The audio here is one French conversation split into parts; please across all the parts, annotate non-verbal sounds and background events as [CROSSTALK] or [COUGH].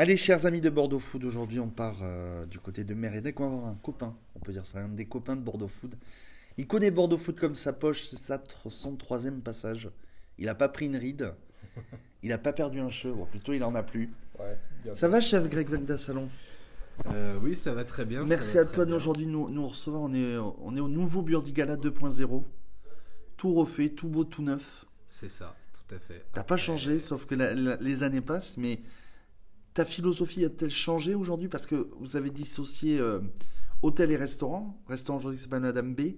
Allez, chers amis de Bordeaux Food, aujourd'hui on part euh, du côté de Mérédec. On va avoir un copain, on peut dire ça, un des copains de Bordeaux Food. Il connaît Bordeaux Food comme sa poche, c'est sa tro- son troisième passage. Il n'a pas pris une ride, [LAUGHS] il n'a pas perdu un cheveu, plutôt il en a plus. Ça va, chef Greg Venda Salon? Euh, oui, ça va très bien. Merci à toi de bien. aujourd'hui nous, nous recevoir. On est, on est au nouveau Burdigala 2.0. Tout refait, tout beau, tout neuf. C'est ça, tout à fait. T'as pas changé, sauf que la- la- les années passent, mais ta philosophie a-t-elle changé aujourd'hui Parce que vous avez dissocié euh, hôtel et restaurant. Restaurant aujourd'hui s'appelle Madame B.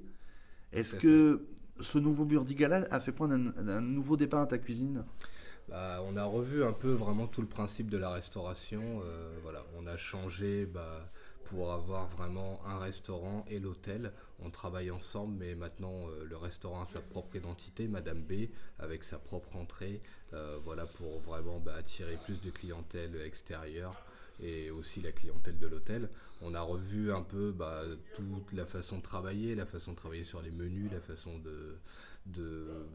Est-ce que ce nouveau Burdigala a fait prendre un, un nouveau départ à ta cuisine? Bah, on a revu un peu vraiment tout le principe de la restauration. euh, voilà, on a changé bah, pour avoir vraiment un restaurant et l'hôtel. On travaille ensemble, mais maintenant euh, le restaurant a sa propre identité, Madame B, avec sa propre entrée. euh, voilà, pour vraiment bah, attirer plus de clientèle extérieure et aussi la clientèle de l'hôtel. On a revu un peu bah, toute la façon de travailler, la façon de travailler sur les menus, la façon de,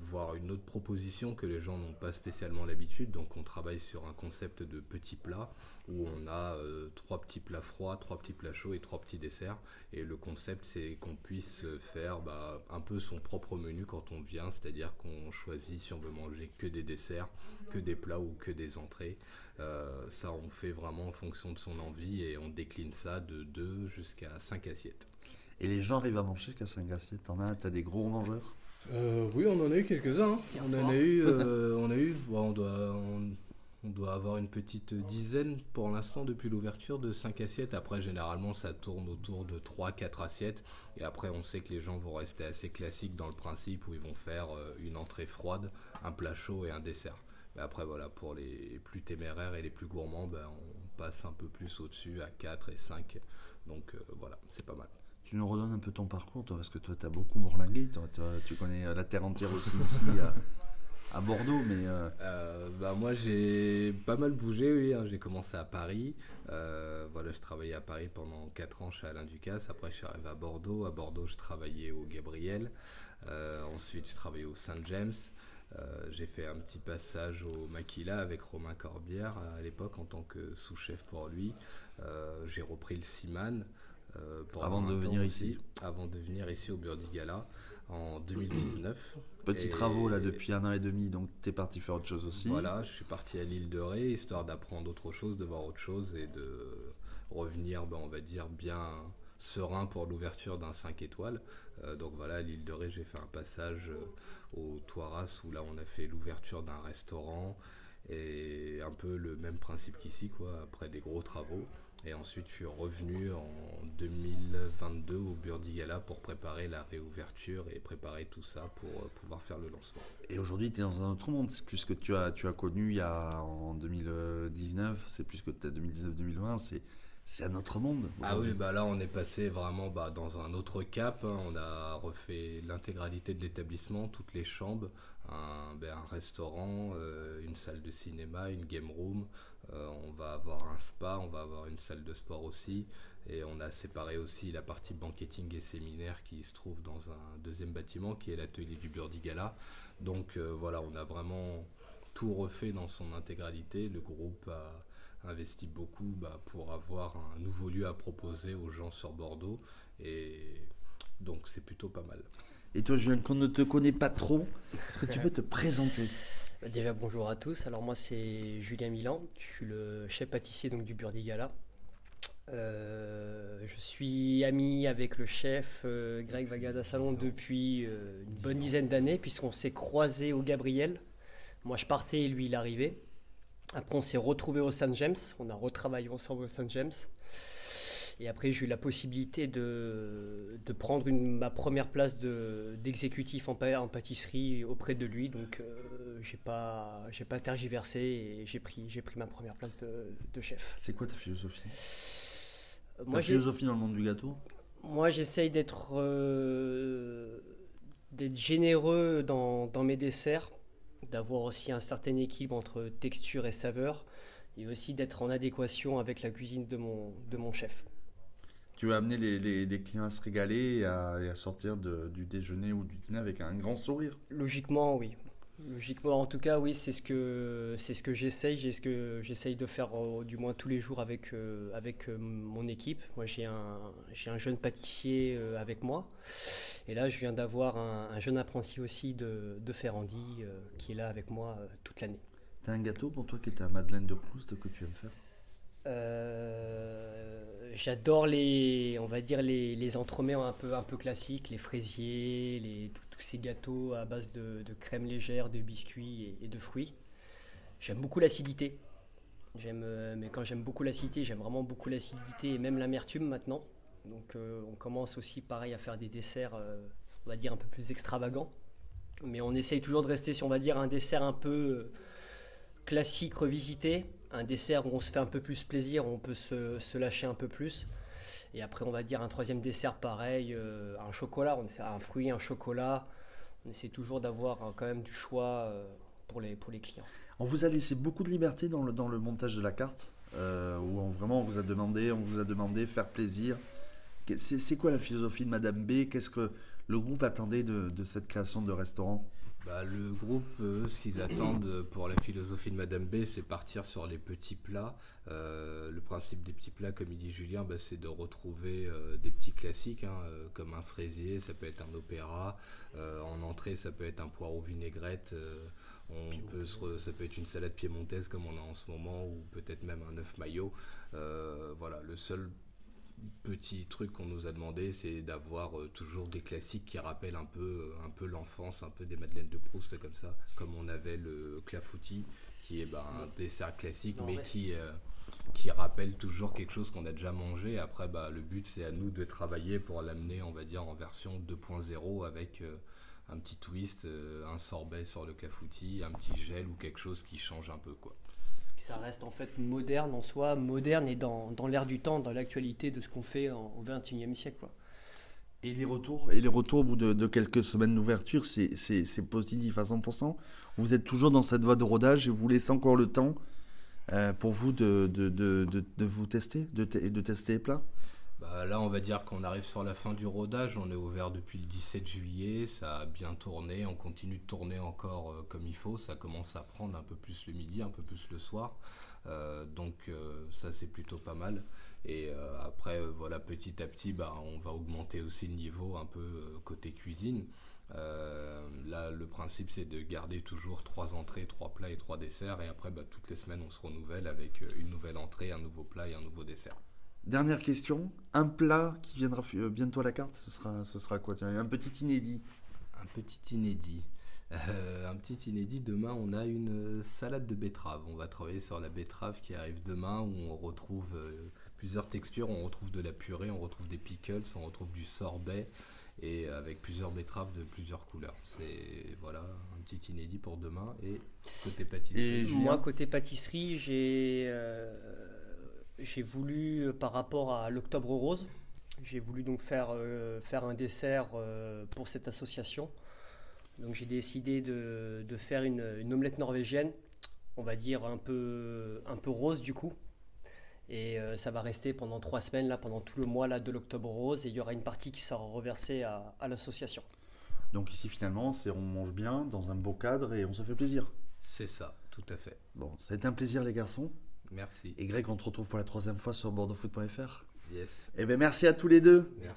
voir une autre proposition que les gens n'ont pas spécialement l'habitude. Donc on travaille sur un concept de petits plats où on a euh, trois petits plats froids, trois petits plats chauds et trois petits desserts. Et le concept c'est qu'on puisse faire bah, un peu son propre menu quand on vient, c'est-à-dire qu'on choisit si on veut manger que des desserts, que des plats ou que des entrées. Euh, ça on fait vraiment en fonction de son envie et on décline ça 2 jusqu'à 5 assiettes. Et les gens arrivent à manger qu'à 5 assiettes. T'en as, t'as des gros mangeurs? Euh, oui, on en a eu quelques-uns. hein. On soir. en a eu, [LAUGHS] euh, on a eu, bon, on doit, on, on doit avoir une petite dizaine pour l'instant depuis l'ouverture de 5 assiettes. Après, généralement, ça tourne autour de 3-4 assiettes. Et après, on sait que les gens vont rester assez classiques dans le principe où ils vont faire euh, une entrée froide, un plat chaud et un dessert. Mais après, voilà, pour les plus téméraires et les plus gourmands, ben, on passe un peu plus au-dessus à 4 et 5. Donc euh, voilà, c'est pas mal. Tu nous redonnes un peu ton parcours, toi, parce que toi, t'as beaucoup bourlingué. Toi, toi, tu connais la terre entière aussi [LAUGHS] ici à, à Bordeaux, mais euh, Euh, bah moi j'ai pas mal bougé, oui. hein. J'ai commencé à Paris. Euh, voilà, je travaillais à Paris pendant 4 ans chez Alain Ducasse. Après, je suis arrivé à Bordeaux. À Bordeaux, je travaillais au Gabriel. Ensuite, je travaillais au Saint James. Euh, j'ai fait un petit passage au Maquila avec Romain Corbière à l'époque en tant que sous-chef pour lui. Euh, j'ai repris le Siman. euh, Avant de venir aussi, ici. Avant de venir ici au Burdigala en 2019. [CLEARS THROAT] petits Et- travaux là depuis un an et demi, donc t'es parti faire autre chose aussi. voilà, je suis parti à l'île de Ré, histoire d'apprendre autre chose, de voir autre chose et de revenir, ben, on va dire, bien serein pour l'ouverture d'un 5 étoiles. Euh, donc voilà, à l'île de Ré, j'ai fait un passage euh, au Toiras où là, on a fait l'ouverture d'un restaurant et un peu le même principe qu'ici, quoi, après des gros travaux. Et ensuite, je suis revenu en 2022 au Burdigala pour préparer la réouverture et préparer tout ça pour euh, pouvoir faire le lancement. Et aujourd'hui, tu es dans un autre monde. C'est plus que tu as, tu as connu il y a en 2019, c'est plus que tu 2019-2020. C'est, c'est un autre monde. Ah oui, bah là on est passé vraiment bah, dans un autre cap. hein. On a refait l'intégralité de l'établissement, toutes les chambres, un, ben, un restaurant, euh, une salle de cinéma, une game room. Euh, on va avoir un spa, on va avoir une salle de sport aussi. Et on a séparé aussi la partie banqueting et séminaire qui se trouve dans un deuxième bâtiment qui est l'atelier du Burdigala. Donc euh, voilà, on a vraiment tout refait dans son intégralité. Le groupe a investi beaucoup bah, pour avoir un nouveau lieu à proposer aux gens sur Bordeaux. Et donc c'est plutôt pas mal. Et toi, Julien, qu'on ne te connaît pas trop, est-ce que tu peux te présenter? Bah, Déjà bonjour à tous. Alors moi c'est Julien Milan, je suis le chef pâtissier donc du Burdigala. Euh, je suis ami avec le chef euh, Greg Vagada Salon depuis euh, une bonne dizaine d'années puisqu'on s'est croisés au Gabriel. Moi je partais et lui il arrivait. Après on s'est retrouvés au Saint James, on a retravaillé ensemble au Saint James. Et après j'ai eu la possibilité de, de prendre une- ma première place de- d'exécutif en, pâtisserie auprès de lui. Donc euh, j'ai pas j'ai pas tergiversé et j'ai pris j'ai pris ma première place de, de chef. C'est quoi ta philosophie? Euh, Ta Moi philosophie dans le monde du gâteau? Moi j'essaye d'être euh, d'être généreux dans, dans mes desserts, d'avoir aussi un certain équilibre entre texture et saveur, et aussi d'être en adéquation avec la cuisine de mon de mon chef. Tu veux amener les, les- les clients à se régaler et à, et à sortir de- du déjeuner ou du dîner avec un grand sourire Logiquement oui. Logiquement, en tout cas, oui, c'est ce que c'est ce que j'essaye, c'est ce que j'essaye de faire euh, du moins tous les jours avec euh, avec euh, mon équipe. Moi, j'ai un j'ai un jeune pâtissier avec moi, et là, je viens d'avoir un, jeune apprenti aussi de, de Ferrandi qui est là avec moi toute l'année. T'as un gâteau pour toi qui est à Madeleine de Proust que tu aimes faire? J'adore les, on va dire les, les entremets un peu un peu classiques, les fraisiers, les ces gâteaux à base de, crème légère, de biscuits et, de fruits. J'aime beaucoup l'acidité. J'aime, euh, mais quand j'aime beaucoup l'acidité, j'aime vraiment beaucoup l'acidité et même l'amertume maintenant. Donc euh, on commence aussi pareil à faire des desserts, euh, on va dire un peu plus extravagants. Mais on essaye toujours de rester, si on va dire, un dessert un peu classique revisité, un dessert où on se fait un peu plus plaisir, où on peut se lâcher un peu plus. Et après, on va dire un troisième dessert pareil, euh, un chocolat, on essaie, un fruit, un chocolat. On essaie toujours d'avoir euh, quand même du choix euh, pour, les, pour les clients. On vous a laissé beaucoup de liberté dans le, dans le montage de la carte, où on, vraiment on vous a demandé, on vous a demandé faire plaisir. C'est quoi la philosophie de Madame B? Qu'est-ce que le groupe attendait de, de cette création de restaurant? Bah, le groupe, eux, ce qu'ils attendent pour la philosophie de Madame B, c'est partir sur les petits plats. Euh, le principe des petits plats, comme il dit Julien, bah, c'est de retrouver euh, des petits classiques, hein, euh, comme un fraisier, ça peut être un opéra. en entrée, ça peut être un poireau vinaigrette. on peut ça peut être une salade piémontaise comme on a en ce moment, ou peut-être même un œuf maillot. voilà, le seul petit truc qu'on nous a demandé, c'est d'avoir euh, toujours des classiques qui rappellent un peu, euh, un peu l'enfance, un peu des madeleines de Proust comme ça, comme on avait le clafoutis, qui est ben, un dessert classique, mais qui, euh, qui rappelle toujours quelque chose qu'on a déjà mangé. Après, bah, le but, c'est à nous de travailler pour l'amener, on va dire, en version 2.0 avec un petit twist, un sorbet sur le clafoutis, un petit gel ou quelque chose qui change un peu, quoi ça reste en fait moderne en soi, moderne et dans, dans l'air du temps, dans l'actualité de ce qu'on fait au XXIe siècle. Quoi. Et les retours? Et les retours au bout de, quelques semaines d'ouverture, c'est positif à 100%. Vous êtes toujours dans cette voie de rodage et vous laissez encore le temps euh, pour vous de, de, de, vous tester, de, de tester les plats bah, là, on va dire qu'on arrive sur la fin du rodage. On est ouvert depuis le 17 juillet. Ça a bien tourné. On continue de tourner encore euh, comme il faut. Ça commence à prendre un peu plus le midi, un peu plus le soir. Euh, donc euh, ça, c'est plutôt pas mal. Et après, voilà, petit à petit, bah, on va augmenter aussi le niveau un peu côté cuisine. là, le principe, c'est de garder toujours trois entrées, trois plats et trois desserts. Et après, bah, toutes les semaines, on se renouvelle avec une nouvelle entrée, un nouveau plat et un nouveau dessert. Dernière question, un plat qui viendra euh, bientôt à la carte, ce sera, ce sera quoi Un petit inédit. Un petit inédit. Euh, un petit inédit, demain on a une salade de betterave. On va travailler sur la betterave qui arrive demain où on retrouve euh, plusieurs textures. On retrouve de la purée, on retrouve des pickles, on retrouve du sorbet et avec plusieurs betteraves de plusieurs couleurs. C'est voilà un petit inédit pour demain. Et côté pâtisserie. Et moi côté pâtisserie, j'ai j'ai voulu, euh, par rapport à l'Octobre Rose, j'ai voulu donc faire, euh, faire un dessert euh, pour cette association. Donc j'ai décidé de, de faire une, une, omelette norvégienne, on va dire un peu, un peu rose du coup. Et ça va rester pendant trois semaines, là, pendant tout le mois là, de l'Octobre Rose. Et il y aura une partie qui sera reversée à, à l'association. Donc ici finalement, c'est on mange bien, dans un beau cadre et on se fait plaisir. C'est ça, tout à fait. Bon, ça a été un plaisir les garçons. Merci. Et Greg, on te retrouve pour la troisième fois sur bordeauxfoot.fr. Yes. Eh bien, merci à tous les deux. Merci.